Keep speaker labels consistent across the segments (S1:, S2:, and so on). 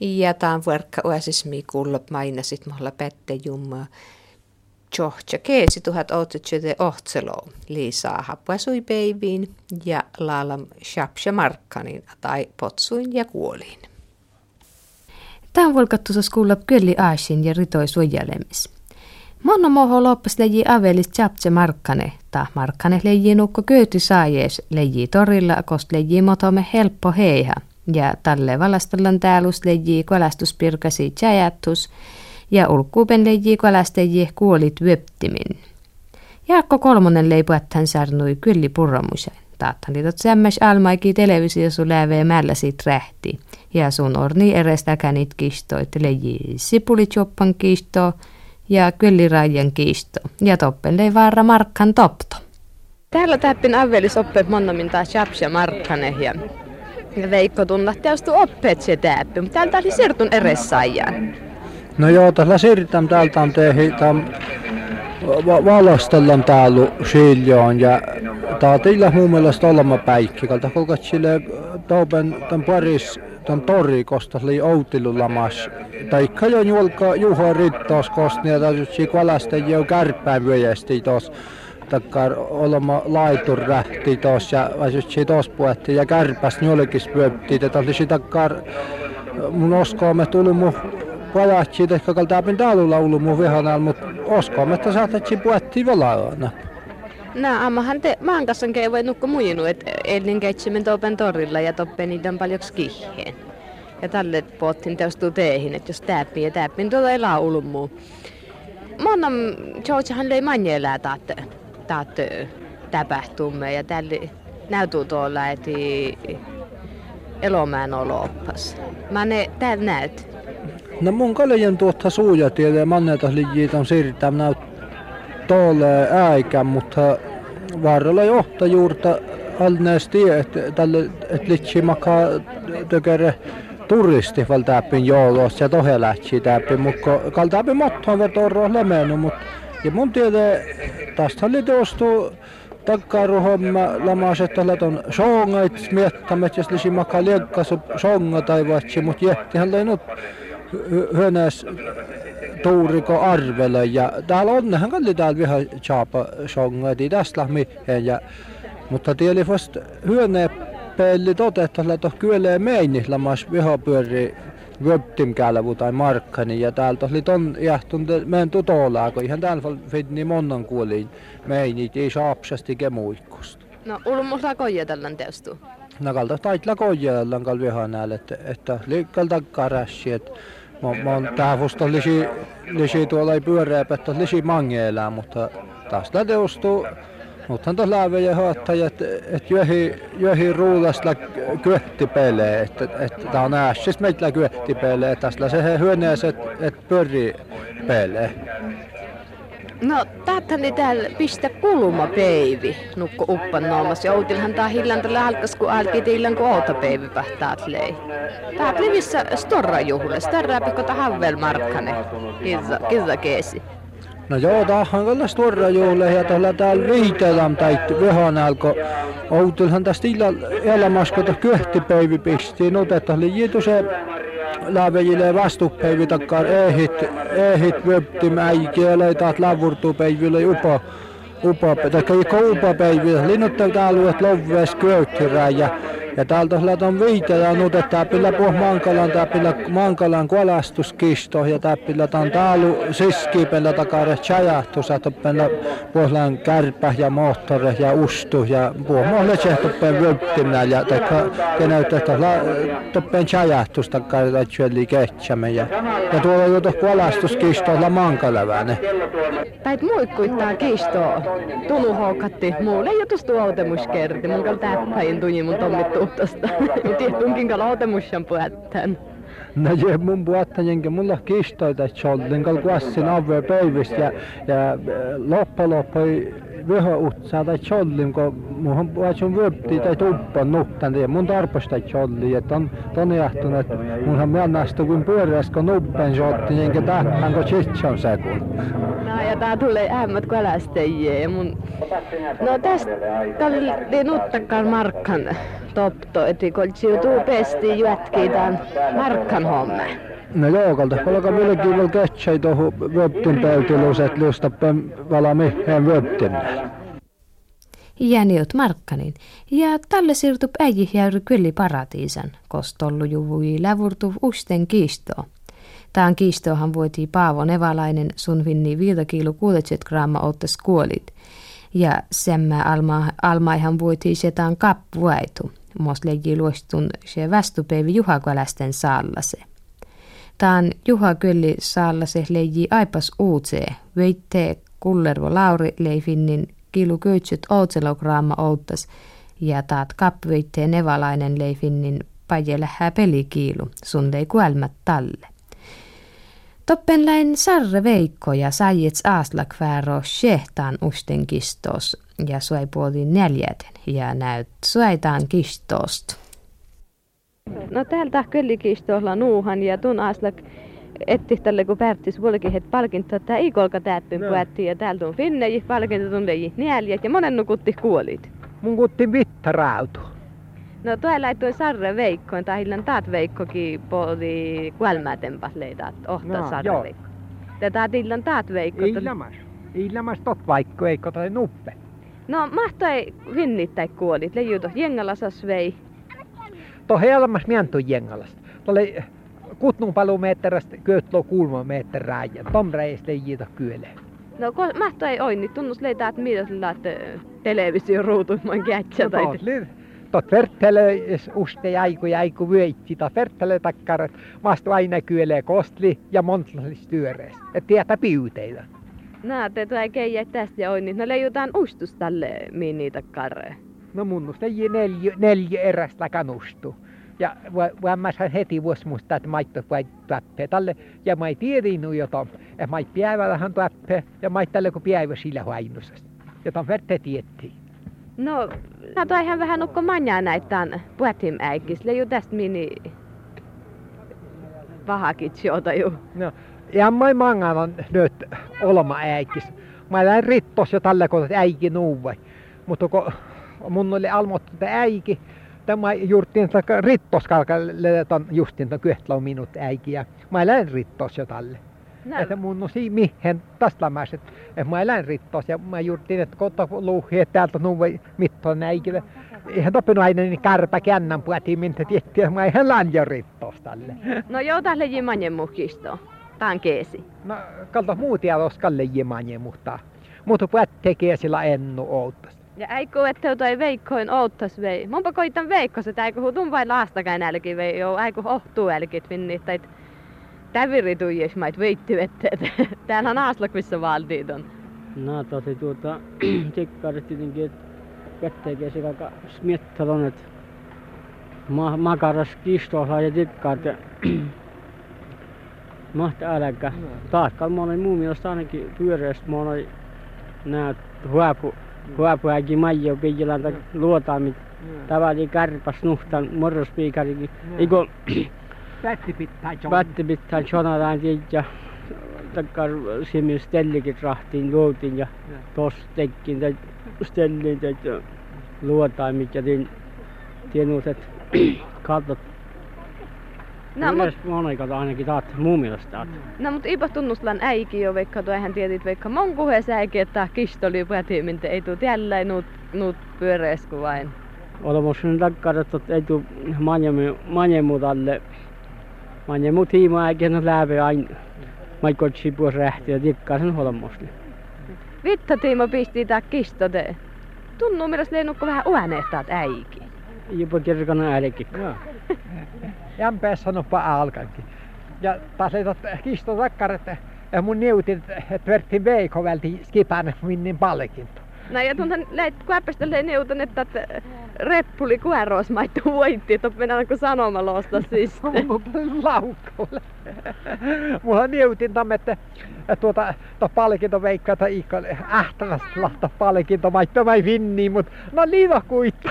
S1: Ja tämän verkka uäsismi kuulla mainasit mahla pätte jummaa. Johja keesi tuhat otsutsyte ohtselo liisaa happuasui peiviin ja laalam shapsha markkanin tai potsuin ja kuoliin.
S2: Tämän volkattusas kuulla kyllä aasin ja ritoi suojelemis. Monna moho loppas leji avelis tjaptse markkane, ta markkane leji nukko köyti saajees leji torilla, kost leji motome helppo heiha. Ja tälle valastellan täälus leji kolastuspirkasi tjäjättus, ja ulkuupen leji kolasteji kuolit vyöptimin. Jaakko Kolmonen leipuattan sarnui kylli purromusen. Taattan liitot sämmäs almaiki televisiosu lävee mällä sit rähti. Ja sun orni erestä känit kistoit leji sipulitjoppan kisto ja kyllirajan kisto. Ja toppelei vaara markkan topto.
S1: Täällä täppin avvelis oppeet monnamin taas ja markkane ja Veikko tunnat täystu oppeet se täppi, mutta täältä oli sirtun eressaajan.
S3: No joo, tässä siirrytään täältä on tehi, valastellaan täällä siljoon ja tää teillä mun mielestä olema päikki, kalta kolkat sille taupen tämän paris tämän tori kosta oli outilulamas. Tai kajo julka juha rittaus kosti ja täytyy kvalasta jo kärppään vyöjästi tos takkar olema laitur rähti tos ja väsytsi tos puetti ja kärpäs njolkis pyöpti. Tätä oli takkar mun oskaamme tuli mun pajatsi, ehkä kalta apin laulu mun vihanal, mutta oskaamme, että saatetsi puetti valaana.
S1: Nää ammahan te maan kanssa voi nukko muinu, että ennen keitsimen topen torilla ja toppen niitä on paljon skiheen. Ja tälle pottin teostuu teihin, että jos täppi ja täppin tuolla ei laulu muu. Monnam Georgehan lei manjelää taatte, taatte täpähtumme ja tälle näytuu tuolla, että elomään olo oppas. Mä ne täällä näyt.
S3: No mun kaljan tuotta suujatielle ja mannetas lijiit on siirtää näyt tuolle äikän, mutta varrella johtajuurta alneesti, että tälle et litsi makaa tökere turisti val täppin joulussa ja tohe lähtsi täppin, mutta kal täppin mottoon vetorro lemenu, mutta ja mun tiedä, tästä oli tuostu takkaruhomma lamaset olla ton songait miettämät, jos lisi makaa liekkasu songa tai vatsi, mutta jättihän leinut hönäs tuuriko arvele. Ja täällä onnehan kalli täällä vähän chaapa songa, ei tästä lähmi ja mutta tieli vasta hyöne pelli totettavalla toh kyllä meini lamas vihapyöri Vöptim kälvu tai markkani ja täältä oli ton jahtun meidän tutolaa, kun ihan täällä fidni monnan kuoliin meini ei saapsasti kemuikkusta.
S1: No, ulmulla kojetellaan teostu?
S3: No kalta taitla kojetellaan kal vihan näille, että, että liikkal takkaa rässi, että Mä, mä oon tähän fusta lisi, lisi tuolla ei pyöreä pettä lisi mangeelää, mutta taas teostuu mutta on läve ja että et johi, johi ruulasta kyöhtipelee, että et, tää on äässis meillä kyöhtipelee, että tässä se hyöneessä, että et pörri pelee.
S1: No, täältä täällä pistä kulma peivi, nukko uppan noomas. Ja outilhan tää hillan tällä alkas, kun alki tiillan kun outa peivi pähtää lei. Tää plivissä storra juhule, starra pikko tahan markkane, kizza, kizza keesi.
S3: No joo, tämähän kyllä stora juhle ja tuolla täällä viitellään tai vihan alko. Outulhan tästä illalla elämässä, kun kyhtipäivi pistiin, no että oli jitu se lävejille vastupäivi takkar ehit, ehit vöpti mäikielä, taat lavurtuu päiville upa, tai upa päiville, linnuttaa alueet lovues köyttirää ja ja täältä on viiteellä nyt, että täpillä puh Mankalan, täpillä Mankalan kolastuskisto ja täpillä on taalu siskipellä takare chajahtus, että puhlan kärpä ja moottori ja ustu ja puh mohle tsehtoppen vöptimnä ja taikka kenäyttä, toppen chajahtus takare tjölli kehtsämme ja, ja tuolla on jo kolastuskisto la Mankalaväne.
S1: Päit muikkuittaa kistoa. Tunu houkatti muulle jutus. Mun kalta täppäin tunnin mun tommittu autosta. Tietunkin kalautemushan puhettaan.
S3: No je mun puhuttajenkin mulla kistoita tjollin kal kuassin avve päivistä ja, ja äh, vyhä utsaa tai tjollin kun muhun puhutsin vyöpti tai tuppan ja mun tarposta tjolli että on tonne jahtunut että munhan mielestä kun pyöräs kun nuppen sotti jenkä tähän kun chitson sekun.
S1: No ja tää tulee ämmät kalastajia ja mun... No tästä tälle nuttakaan markkan topto, että koltsiutuu pesti jätkiitään markkan homma.
S4: No joo, kalta palka vielä kätsei tuohon webtin päytilus, että lystäppän vala miheen webtinnällä.
S2: Jäniot Markkanin, ja tälle siirtyy äijä jäyry kyllä paratiisan, kostollu juvui lävurtu usten kiistoa. Tämän kiistohan voitiin Paavo Nevalainen sun vinni 5 kilo 60 gramma ottes kuolit. Ja semmä alma, almaihan voitiin setaan kappuaitu. Mos leiji luostun se vastupäivi Juhakolästen saallase. Tämän Juha Kölli saallase leiji aipas uutsee, veitte kullervo Lauri leifinnin kilu köytsyt outselogramma outtas ja taat kapveitte nevalainen leifinnin pajelähää pelikiilu, sun lei kuelmät talle. Toppenläin Sarre Veikko ja Sajets Aaslakvääro Shehtaan usten kistos ja suaipuoli neljäten. Ja näyt suaitaan kistost.
S1: No täältä köllikistolla nuuhan ja tun Aaslak etti tälle kun päättis vuolikin het palkinto, että ei kolka täppin no. ja täältä on finne palkinto tun neljät ja monen nukutti kuolit.
S4: Mun kutti vitta rautu.
S1: No tuo laittoi Sarre Veikkoon, tai hillan taat Veikkokin poli kuelmätempas leidat, ohta no, Sarre. Veikko. Tätä illan taat Veikko.
S4: Illamas. Illamas tot Veikko Veikko tai nuppe.
S1: No mahtoi hinnittäi kuolit, leijuto jengalasas vei.
S4: To helmas mientu jengalas. Tuolle kutnun palumeetterästä köötloo kulma meetterää ja tom reistä leijita kyöle.
S1: No kun mahtoi oi, niin tunnus leitä, että mitä sillä televisioruutu man kätsä no, tai
S4: tot vertele uste jäiku jäiku vyöitti, ta vertele takkar mastu aina kyölee kostli ja montlalis työrees. Et tietä piuteita.
S1: Nää, te tuo keijä tästä ja niin no leijutaan ustus tälle minni takkarre.
S4: No munnusta neljä, neljä erästä kanustu. Ja mä heti vuosi muista, että maitto vai tappee tälle. Ja mä ei tiedä jota, että mä ei päivällähän tappee. Ja mä ei tälle kun päivä sillä huainusesta. Jota verte tiettiin.
S1: No, Mä ihan vähän nukko manjaa näitä puhutim äikis. ju tästä mini pahakit sieltä ju.
S4: No, ja mä mangan nyt olma äikis. Mä lähden rittos jo tällä kun äiki nuuvai. Mutta kun mun oli almottu äiki, tämä juurtiin rittos kalkalle justin kyhtlä minut äiki ja mä lähden rittos jo tälle. No. Että mun on siinä mihin taslamäs, että mä elän rittos ja mä juurtiin, että kota luuhi, että täältä nuve mittoon näikille. Eihän toppinut aina niin kärpä kännän puhutiin, mintä tietti, että mä ihan lanja rittos tälle.
S1: No joo, tälle jimanjen mukisto. Tää on keesi.
S4: No kalta muu tiedos kalle jimanjen mutta. Mutta puhet tekee sillä ennu outtas.
S1: Ja äikö, että toi veikkoin outtas vei. Monpa koitan veikko, että äikö huutun vain laastakään älki vei, joo, äikö ohtuu älkit vinni, tai täviritujes mait veitti vetteet. Täällä on Aaslakvissa valtiit on.
S5: No tosi tuota, tikkarit tietenkin, että kätteekö se kaka smiettalon, että ma makaras kistossa ja tikkaat. Mahta äläkä. Taakkal mä olen muun mielestä ainakin pyöreästä mä olen näet huopu, huopu äki maija piilan luotaamit. Tavalli kärpäs nuhtan morrospiikarikin. Eikö
S4: Pätti pitää
S5: Pätti pitää jonataan ja takkar simin stellikin rahtiin luotin ja tos tekkin tai stellin tai luotaimit ja tin tienuset katot No, mut... monikata ainakin taat muun mielestä taat.
S1: No mut ipa tunnuslan äiki jo vaikka tuo eihän tietit vaikka mon kuhes äiki, että kistoli pätiminte ei tuu tällä nuut, nuut pyöreäsku vain.
S5: Olemus takkar, että ei tuu manjemu talle Man ja mut hiima äkeen läpi aina. Mä kotsi puos rähti ja tikkaa sen holmosti.
S1: Vitta tiimo pisti tää te. Tunnu mielestä lennukko vähän uänehtaat äiki.
S5: Jopa kirkana äälikin. Joo.
S4: Jämpää sanoppa alkankin. Ja taas ei tot kisto takkar, että mun neutin, että vertin veiko välti skipan minnin palkinto.
S1: No ja tuntan läit kuäppästä neutan, että reppuli kueros maittu voitti, että mennään kun sanomalosta siis.
S4: Laukkulle. Mulla tamme, että tuota, to palkinto veikka, että ikka ähtävästä lahta palkinto maittu vai vinni, mut no liiva kuitta.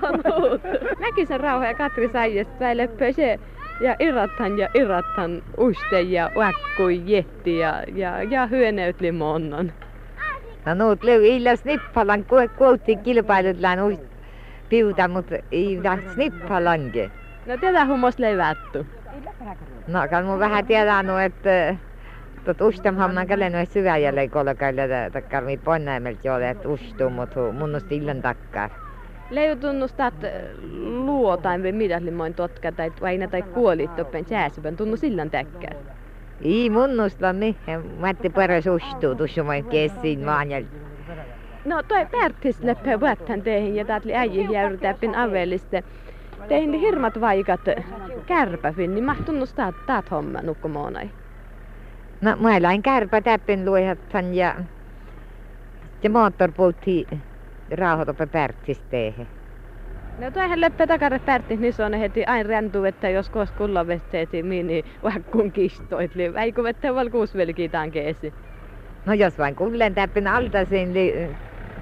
S1: no, Näki sen rauha ja Katri Säijästä väille se ja irrattan ja irrattan uste ja uäkkui jetti ja, ja, ja hyöneyt limonnan.
S6: No nuut löy illas nippalan kuutti kilpailut uist piuta, mutta ei taht snippa lange.
S1: No tätä hummos leivätty.
S6: No, kan mun vähän tiedä, no, että Tot ustamhamman källe noin syväjälle kolkaille, takkar mi ponnaimelta jo, että ustuu, mutta mun on illan takkar.
S1: Leijo tunnustat luotain vai mitä limoin totka tai aina tai kuolit toppen sääsivän tunnu sillan täkkär.
S6: Ei munnusta mihin, mä ette paras ustuu, tuossa mä kessiin maanjal.
S1: No toi Pertis leppä vuotan teihin ja taatli äijä jäyrytäppin avelliste. Teihin hirmat vaikat kärpäfin, niin mahtunnustaa taat homma nukkumoonai.
S6: No mä lain kärpä täppin luihattan ja ja moottorpultti rauhoitoppe pärtsisteehe.
S1: No toihan leppä takare pärttis, niin se on heti aina räntuu, että jos kos kulla vetteeti mini vaikkun kistoit, li väiku vettä val kuusvelkitaan keesi.
S6: No jos vain kullen täppin altasin, niin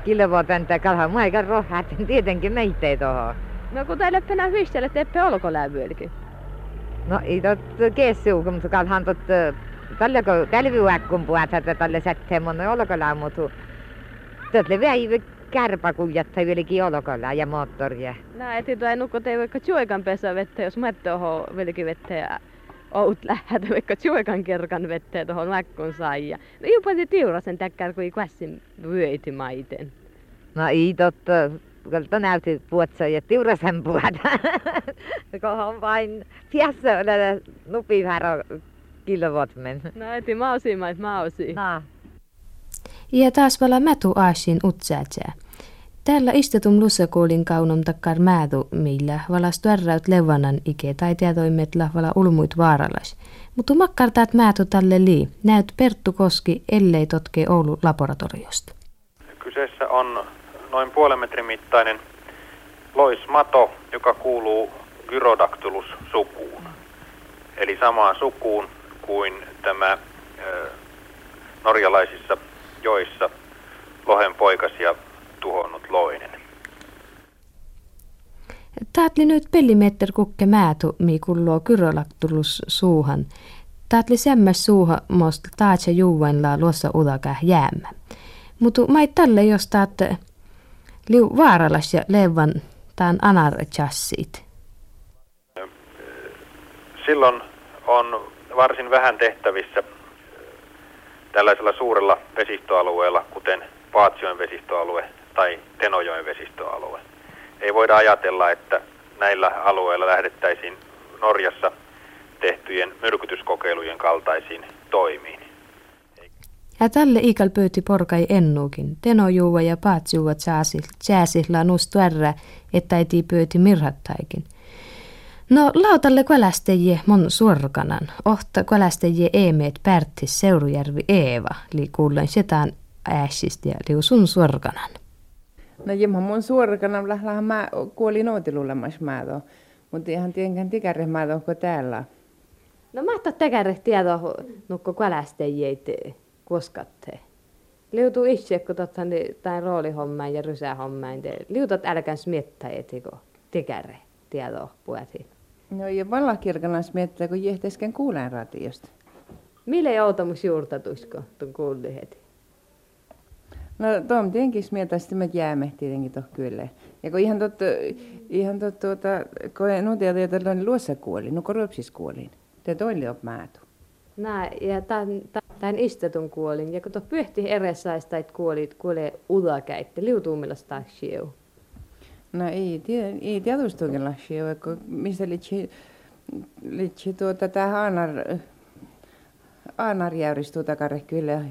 S6: kilovuoten kalha aika rohhat, tietenkin meitä tohon.
S1: No kun teille penä hyistele, teppä olko lävyölki.
S6: No ei tot keessu, kun kalhan tot tälle kun tälviuäkkun puhutaan, tälle sätteen mun olkola, mutta tälle väivä kärpä kuljettaa vieläkin olkola ja moottoria.
S1: No eti tuo nukko tei vaikka pesä vettä, jos mätte oho vieläkin vettä ja out lähdet vaikka juokan kerkan vettä tuohon mäkkun saija. No jopa se tiurasen täkkär, kun ei kässin vyöiti maiten.
S6: No ei totta, kun näytti puotsa ja tiurasen puhuta. kun on vain piässä ole nupi vähän kilovatmen.
S1: No eti mausi mait mausi.
S6: No.
S2: Ja taas vala mätu aasin utsäätsää. Täällä istetum lussakoolin kaunom takkar määdu, millä valas tuärräyt levanan ike tai tietoimet vala ulmuit vaaralas. Mutta makkartaat määtu tälle lii, näyt Perttu Koski, ellei totke Oulu laboratoriosta.
S7: Kyseessä on noin puolen metrin mittainen loismato, joka kuuluu Gyrodactylus-sukuun. Eli samaan sukuun kuin tämä norjalaisissa joissa lohen poikasia tuhonnut loinen.
S2: Taatli nyt pellimetter kukke määtu, mi kulloo kyrolaktulus suuhan. Taatli semmäs suuha most taatse juuvainlaa luossa udakäh jäämä. Mutta mai tälle jos taat liu vaaralas ja levan taan anar
S7: Silloin on varsin vähän tehtävissä tällaisella suurella vesistöalueella, kuten Paatsioen vesistöalue tai Tenojoen vesistöalue. Ei voida ajatella, että näillä alueilla lähdettäisiin Norjassa tehtyjen myrkytyskokeilujen kaltaisiin toimiin.
S2: Ja tälle ikal pöyti porkai ennuukin. Tenojuuva ja paatsiuvat sääsihla nustuärä, että ei pöyti mirhattaikin – No lautalle kvälästäjie mon suorkanan. Ohta kvälästäjie eemeet pärttis Seurujärvi Eeva, li kuullen setaan äässistä ja liu sun suorkanan.
S8: No jemma mun suorkanan lählähän mä kuoli nootilulemas määto. Mutta ihan tikäre määto kuin täällä.
S1: No mä oon tekäre tieto nukko kvälästäjieit koskatte. Liutu itse, kun totta tai roolihommaan ja rysähommaan. Liutot älkäns miettä etiko tikäre tieto puhutin.
S8: No ja valakirkanas miettää, kun jehtesken kuulen radiosta.
S1: Mille joutamus juurtatuisko tuon kuulli heti?
S8: No tuon tietenkin mieltä sitten me jäämme tietenkin toh kyllä. Ja kun ihan totta, ihan totta, tuota, kun en tiedä, niin että on luossa kuoli, no kun ruopsis kuolin. Te toille op määtu.
S1: Nää, ja tämän, tämän istetun kuolin, ja kun tuo pyhti eresaista, että kuolit, kuolee udakäitte, liutuumilla taas
S8: No ei, tie, ei tietystikin lasia, vaikka missä litsi, litsi tuota, tämä Aanar, Aanar jäyristuu takare kyllä,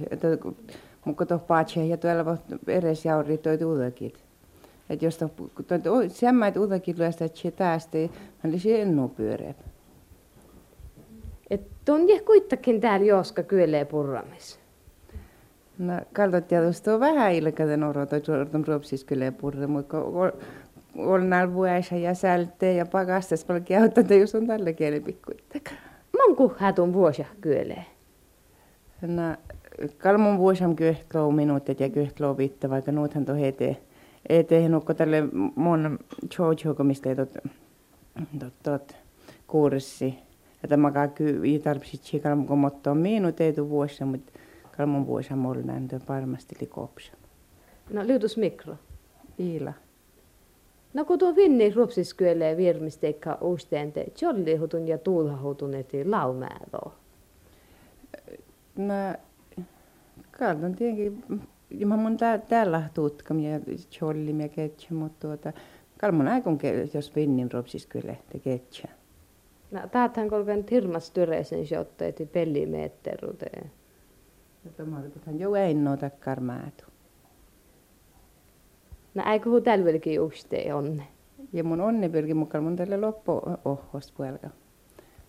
S8: mutta tuossa paatsia ja tuolla edes jauri toi uudakit. Että jos semmoit uudakit lyöstä, että se tästä, hän oli ennu pyöreä.
S1: Et on kuitenkin täällä joska kyllä purramis.
S8: No, kaltot tietysti on vähän ilkainen oro, toi tuon ruopsis kyllä purra, mutta olnal vuosa ja sälte ja pakastas paljon käyttää, jos on tällä kielipikkuittaka.
S1: Mon kuhhatun vuosia kyllä.
S8: No, kalmon vuosam kyhtlou minuutit ja kyhtlou viitta, vaikka nuuthan to hete. Eteen nukko tälle mon chojo, mistä tot, tot, tot, kurssi. Että mä ky ei tarvitsi kalmon komottaa minut ei tu vuosia, mutta kalmon vuosam on näin varmasti likopsa.
S1: No, lyutus mikro.
S8: Iila.
S1: No kun tuo Vinni rupsiskyölee virmisteikka uusteen te hutun ja tuulhahutun eti laumäädoo.
S8: No, kaltan tietenkin, mä mun tää, täällä tutkam ja chollim ja ketsä, mutta tuota, kalmon aikon, jos Vinnin rupsiskyölee te ketsä.
S1: No, täältähän kolken tirmas tyreisen shotteeti pellimeetteruteen.
S8: No, tämä on jo ei noita karmaatu.
S1: No eikö hu tälvelkin uste onne?
S8: Ja mun onni pyrki mukaan mun tälle loppu ohos puolella.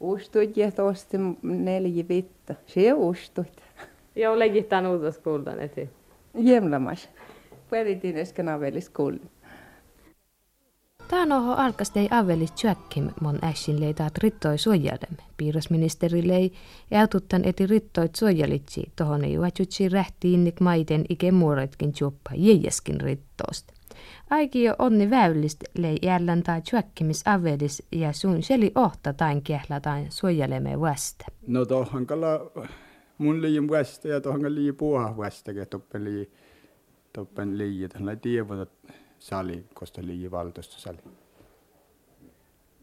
S8: Ustuit ja tosti neljä vitta. Se ustuit.
S1: Joo, legittään uutas kuultan eti.
S8: Jemlamas. Puolitin äsken avelis kuulin.
S2: Tään oho alkastei avelis tjökkim mon ässin leitaat rittoi suojalem. Piirrosministeri lei jäututtan eti rittoit suojalitsi, tohon ei juotsutsi rähti innik maiten ike muoretkin tjuppa jäjäskin rittoosta. Aiki jo onni väylist lei jällän tai tjökkimis avelis ja sun seli ohta tain kehlä tain suojaleme vasta.
S9: No tohon kala mun liian vasta ja tohon liian puha vasta, ke toppen liian toppen liian, tähän tievotat sali, kosta liian valtosta sali.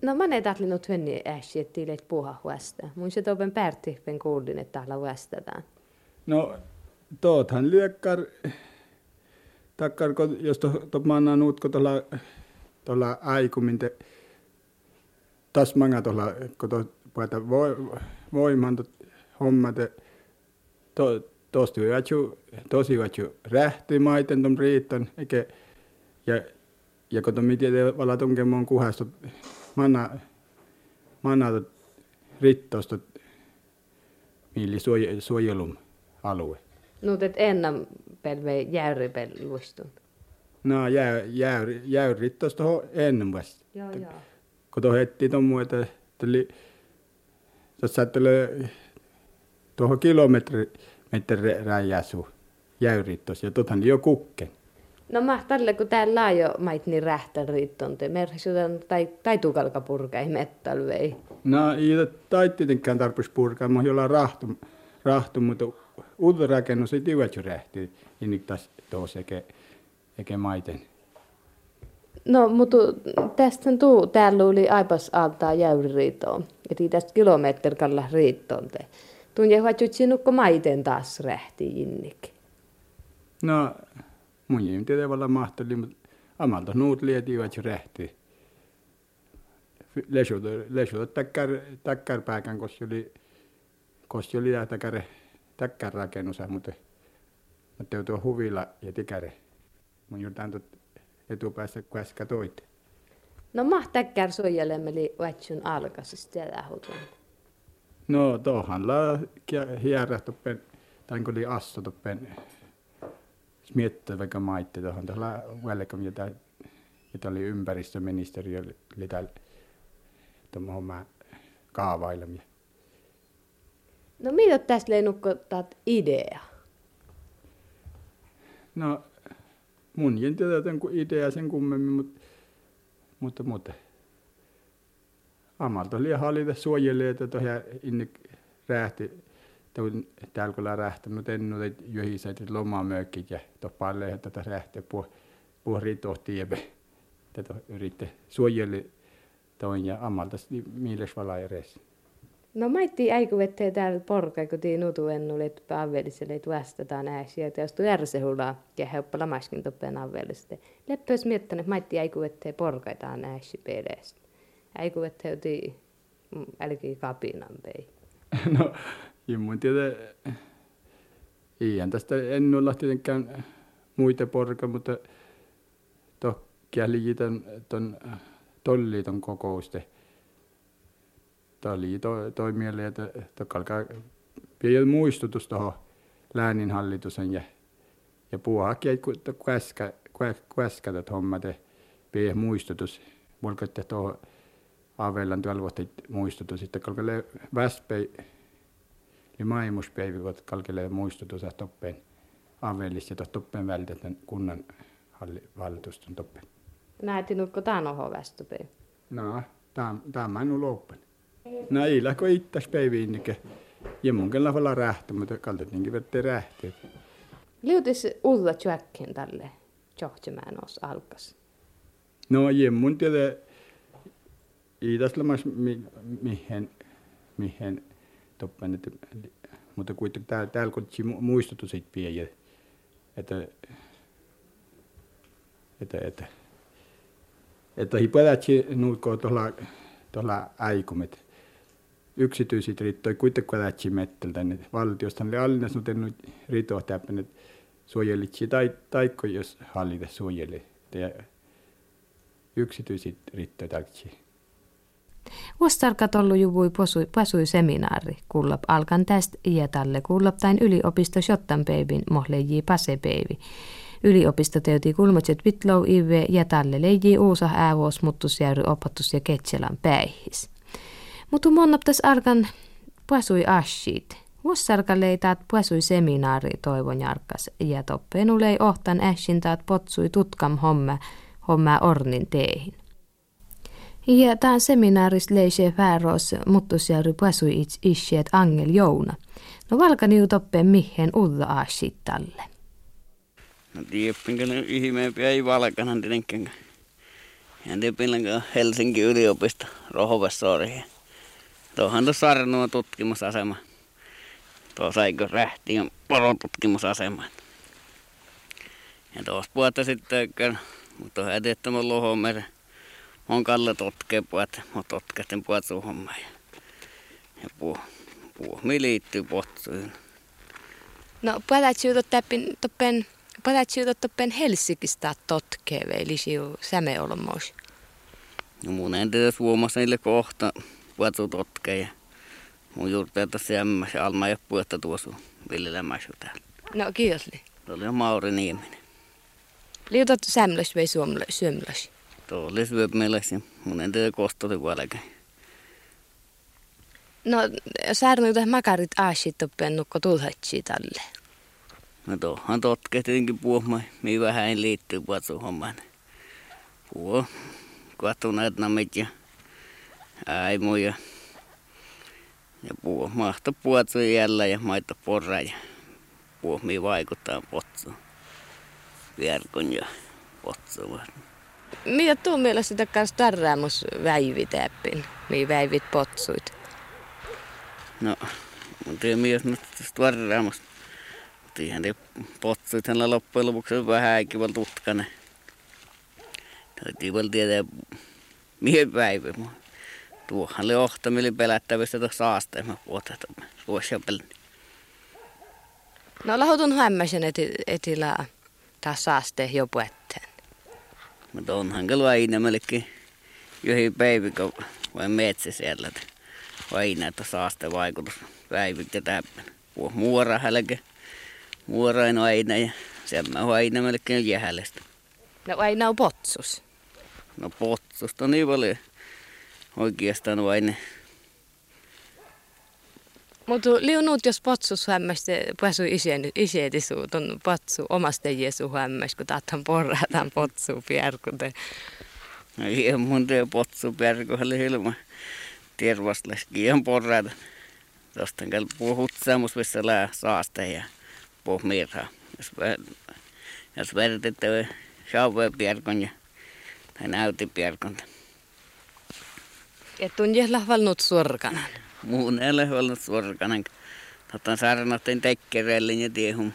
S1: No mä ne tahtli no tvenni äsi, että tiilet puha vasta. Mun se topen pärtihpen kuulin, että tahla vastataan.
S9: No, toothan lyökkar, takkar, jos to, to manna nuutko tuolla, tuolla aikumin te, tas manga tuolla, kun to voimaan homma te, to, tosti vatsu, tosi vatsu rähti maiten ton riitton, eikä, ja, ja kun to miten te vala tunkemon kuhasta, manna, manna rittosta, mieli suojelun alue.
S1: No, et ennen pelve jäyripel luistun.
S9: No, jäy, jäy, jäyrit tuosta ennen vasta.
S1: Joo, joo.
S9: Kun tuohon heti tuon muu, että tuli, tuossa tuli tuohon kilometri, metri räjäsu jäyrit tuossa, ja tuothan jo kukken.
S1: No mä tälle, kun täällä laajo mait niin rähtän riitton, te merkisuudan tai, tai tukalka purkai mettäl vei.
S9: No ei tai tietenkään tarpeeksi purkaa, mutta jollain rahtu, rahtu mutta uuden rakennus ei tiedä rähti, niin taas tuossa eikä, eikä maiten.
S1: No, mutta tästä tuu, täällä oli aipas altaa jäyririitoon. Että tästä kilometrikalla riittoon. Tuun jäi sinukko maiten taas rähti jinnik.
S9: No, mun ei tiedä valla mahteli, mutta amalta nuut lietivät rähti. Lesuta takkar, takkar pääkän, koska oli, koska oli takkar, takkar rakennus, mutta, mutta tuo huvilla ja tikäre. Mun juurtaan tuot etupäässä käskä toit.
S1: No mahtäkkär suojelemeli vatsun alkaisesta tiedä hutun.
S9: No tohan la hierä toppen, tai kun oli asso toppen, miettii vaikka maitte tuohon tuolla välkam, jota, jota oli ympäristöministeriö, oli täällä tuohon kaavailemia.
S1: No mitä tästä leinukko taat idea?
S9: No mun en tiedä tämän idea sen kummemmin, mutta, mutta, mutta amalta oli hallita suojelee, että tuohon inni rähti, täällä kun on rähtänyt ennu, että johisä, että lomamökkit ja toppaille, että tätä rähtiä puh, puhri tohti ja tätä yritti suojelle toin ja amalta mielessä valaa edes.
S1: No maitti äiku vettee täällä porka, kun tii nutu ennulle, että päiväliselle, että vastataan ääsiä, että jos tuu järsehulla ja heuppala maskin toppeen avelliste. Leppöis miettänyt, että maitti äiku vettee porkaitaan ääsi pedestä. Äiku vettee tii älki kapinan pei.
S9: No, mun tiedä, eihän tästä en olla tietenkään muita porka, mutta tohkia liitän ton tolliiton kokouste oli to, toi mieleen, että, että alkaa pieni muistutus tuohon lääninhallitusen ja, ja puuhakki, että käskä, käskä homma, te pieni muistutus. Mulla tuohon Avelan tuolvohti muistutus, että kalkele väspei, eli maimuspäivä, kun kalkele muistutus, että toppeen Avelissa ja toppeen välitä kunnan hallitusten toppeen.
S1: Näetinutko tämän oho västöpei?
S9: No, tämä on loppunut. No ei lähkö ittas päiviinnikä. Ja mun kyllä olla rähtä, mutta kaltettiinkin vettä rähtiä.
S1: Liutis ulla tjökkin tälle johtimään os alkas.
S9: No jemmun tiedä, tässä lamas mihin, mihin toppen, että, mutta kuitenkin täällä, täällä kun muistutu siitä pieniä, että, että, että, että ei pelätsi nuutko tuolla, tuolla äikumet. Yksityiset riittoi kuitenkin pelätsi metteltä, niin valtiosta oli allinnas nyt ritoa täppän, että suojelitsi tai, taikko jos hallita suojeli. Ja yksityiset riittoi taiksi.
S2: Vuostarka tollu juvui pasui, pasui seminaari, kullap alkan tästä iätalle, kullap tain yliopisto Shottanpeivin mohleji pasepeivi. Yliopisto teuti kulmatset vitlou ive ja tälle leiji uusa äävuos muttusjärry opattus ja ketselan päihis. Mutta monnaptas alkan pasui ashit. Vuossarka leitaat pasui seminaari toivon jarkas ja toppenulei ohtan äshintaat potsui tutkam homma, homma ornin teihin. Ja tämän seminaaris leise fääros muttusjärry pasui itse isheet Angel Jouna. No valkani toppeen mihin ulla aasit tälle.
S10: No tiedäppinkö ne ihmeempiä ei valkana tietenkään. Ja tiedäppinkö Helsingin yliopisto rohvessori. Tuohan tuossa Sarnua tutkimusasema. Tuossa eikö rähtiin porotutkimusasema. Ja tuossa puolta sitten, mutta on hätettämä lohomeren on Kalle totke puhat, mutta totkesten puhat suhomma. Ja, ja puu, puu, mi liittyy potsuun.
S1: No, palat siuto täppin, toppen, palat siuto toppen Helsingistä totke, eli siu säme olmois.
S10: No mun en tiedä suomassa niille kohta puhatsu totke ja mun juurta, että se alma ja puhetta tuossa villelämäsy täällä.
S1: No, kiitos.
S10: Se oli Mauri Nieminen.
S1: Liutat sämlös vai syömlös?
S10: Tuo oli. Mun en tiedä kostoli kuitenkin.
S1: No, särnyitä makarit aasit oppennukko tulhatsi tälle.
S10: No tuohan totke tietenkin puhumaan, mihin vähän liittyy puhutsu hommaan. Puhu, katsoneet namit ja äimu ja, ja puhu, mahto puhutsu jällä ja maito porra ja puhu, vaikuttaa potsuun. Vierkon ja potsuun.
S1: Mitä tuu mielestä takas tarraamus väivitäppin, niin väivit potsuit?
S10: No, mun tiedä mies nyt tästä varraamus. Mutta ihan ne potsuit hänellä loppujen lopuksi vähän äikiväl tutkane. Täytyy vielä tietää, mihin päivä. Tuohan oli ohtamille pelättävistä tuossa saasteen, mä puhutaan tuossa
S1: No lahutun hämmäisen etilä taas saasteen jo puetteen.
S10: Mutta onhan kyllä aina melkein päivä, kun vai metsä siellä. Aina, että saaste vaikutus päivit ja täppän. Muora hälke, muorain aina ja sen on aina melkein jähälestä.
S1: No aina on potsus.
S10: No potsusta on niin paljon oikeastaan aina
S1: mutta liunut jos potsus hämmästä pääsu isäti suu, ton potsu omasta jesu hämmästä, kun tahtan porrataan potsu pierkute.
S10: No ei mun tee potsu pierku, oli ilma tervasleski ihan porraata. Tuosta käy puhut semmoista, missä lää saaste ja mirhaa. Jos, jos vertette saavue pierkon ja tai näytti pierkon.
S1: Et on jäljellä valnut suorkanan
S10: muun ei ollut suorkanen. Totta sarnattiin tekkerelle ja tiehun.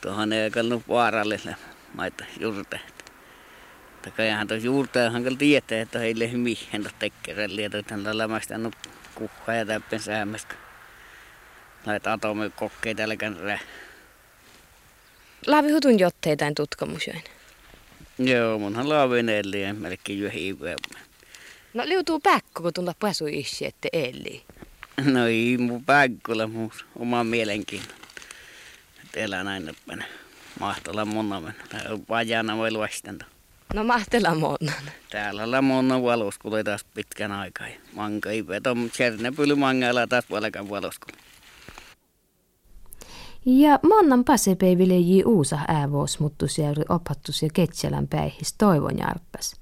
S10: Tuohon ei ollut vaaralliselle maita juurte. Takaihan tuossa juurteahan kyllä tietää, että heille ei mihin tuossa tekkerelle. Ja tuohon lämästä annut kukkaa ja täppän säämästä. Laita atomikokkeita älkään rää.
S1: Laavi hutun jotteita tutkamusoin.
S10: Joo, munhan laavin eli melkein jo hiiveä.
S1: No liutuu päkkö, kun tulla pasu issi, että eli.
S10: No ei mun päkköllä mun oma mielenkiinto. Että elää näin näppänä. Mahtella monna mennä. Vajana voi luostenta.
S1: No mahtella monna.
S10: Täällä on monna valoskuli taas pitkän aikaa. Manka ei veto, mutta Tjernepyly mangalla taas palkan valoskuli.
S2: Ja monnan pasepäivileji uusa äävuos muttusjärvi opattus ja Ketselän päihis toivon jarkkas.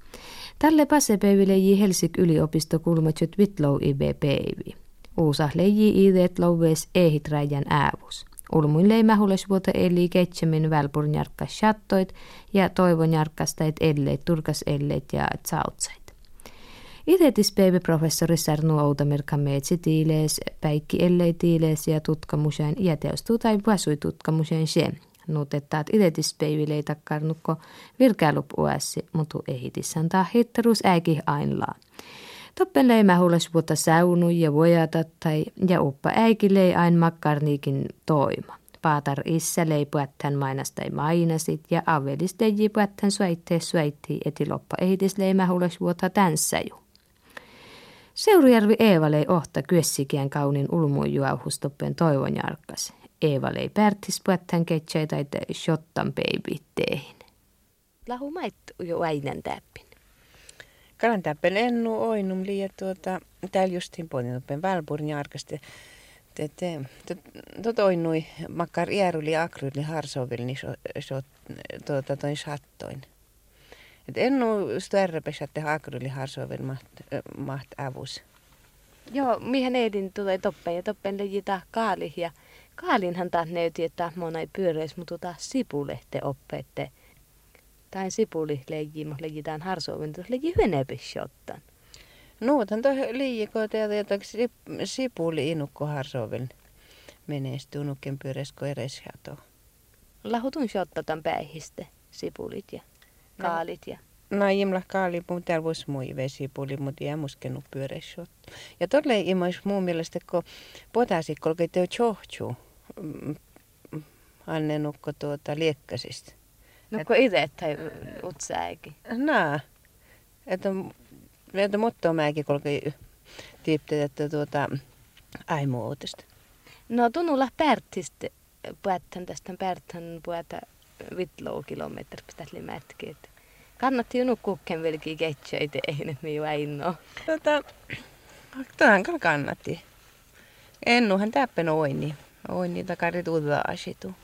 S2: Tälle pasepäivileji Helsik yliopisto kulmatjut Vitlow IB päivi. Uusa leji iidet louves ehit äävus. Ulmuin leimähules vuota eli keitsemin välpurn jarkkas shattoit ja toivon jarkkastait elleet, turkas elleet ja tsautsait. Ithetispäivä professori Sarnu Outamirka meetsi tiilees, päikki ellei tiilees ja tutkamuseen ja teostuu tai vuosui tutkamuseen sen. Nuutettaat ithetispäiville ei takkarnukko virkäälup uässi, mutta ehitissään taa hittarus äiki ainlaa. Toppen leimähules vuotta saunu ja vojata tai ja uppa äikilei ain makkarniikin toima. Paatar issä lei puättän mainastai mainasit ja avelis leiji puättän suaittee suaitti eti loppa ehitis leimähules vuotta tänsäju. Seurujärvi Eeva lei ohta kyessikien kaunin ulmujuauhustoppen toivon jarkkas. Eeva lei pärtis puättän ketsei tai shottan baby teihin.
S1: Lahu mait jo äinen täppin.
S8: Kalan täppen ennu oinum liian tuota, täällä justiin pohdin Välburn jarkasti. Tot oinui makkar iäruli akryli harsovil, niin so, tuota toin sattoin. Et ennu störrepes, että akryli harsovil maht, maht avus.
S1: Joo, mihin edin tulee toppen ja toppen lejitä kaali ja kaalinhan taas neyti, että mona ei pyöreis, mutta taas sipulehte oppeette. Tai sipuli leiji, mutta lejitään harsovin, tuossa leiji hyönepishottan.
S8: Nuotan tuo liiko teitä, sipuli inukko harsovin menestyy nukken pyöreiskö edes hato.
S1: Lahutun shotta tämän päihiste, sipulit ja kaalit ja
S8: No imla kaali, mutta täällä voisi mui vesipuli, mutta jää muskenut pyöreissot. Ja todella imais muun mielestä, kun potasi kolke teo chohchu, annenukko tuota liekkasista.
S1: No kun itse tai utsääkin.
S8: Nää. Että, että motto mäkin tiipte, että tuota aimuutista.
S1: No tunnulla pärtistä päätän tästä pärtän puhuta vitlou kilometri pitäisi mätkiä. Kannatti jo kukken velki ketsöitä, ei nyt niin väinno.
S8: Tota, tähän kannatti. Ennuhan O, ni dacă are udă, așa tu.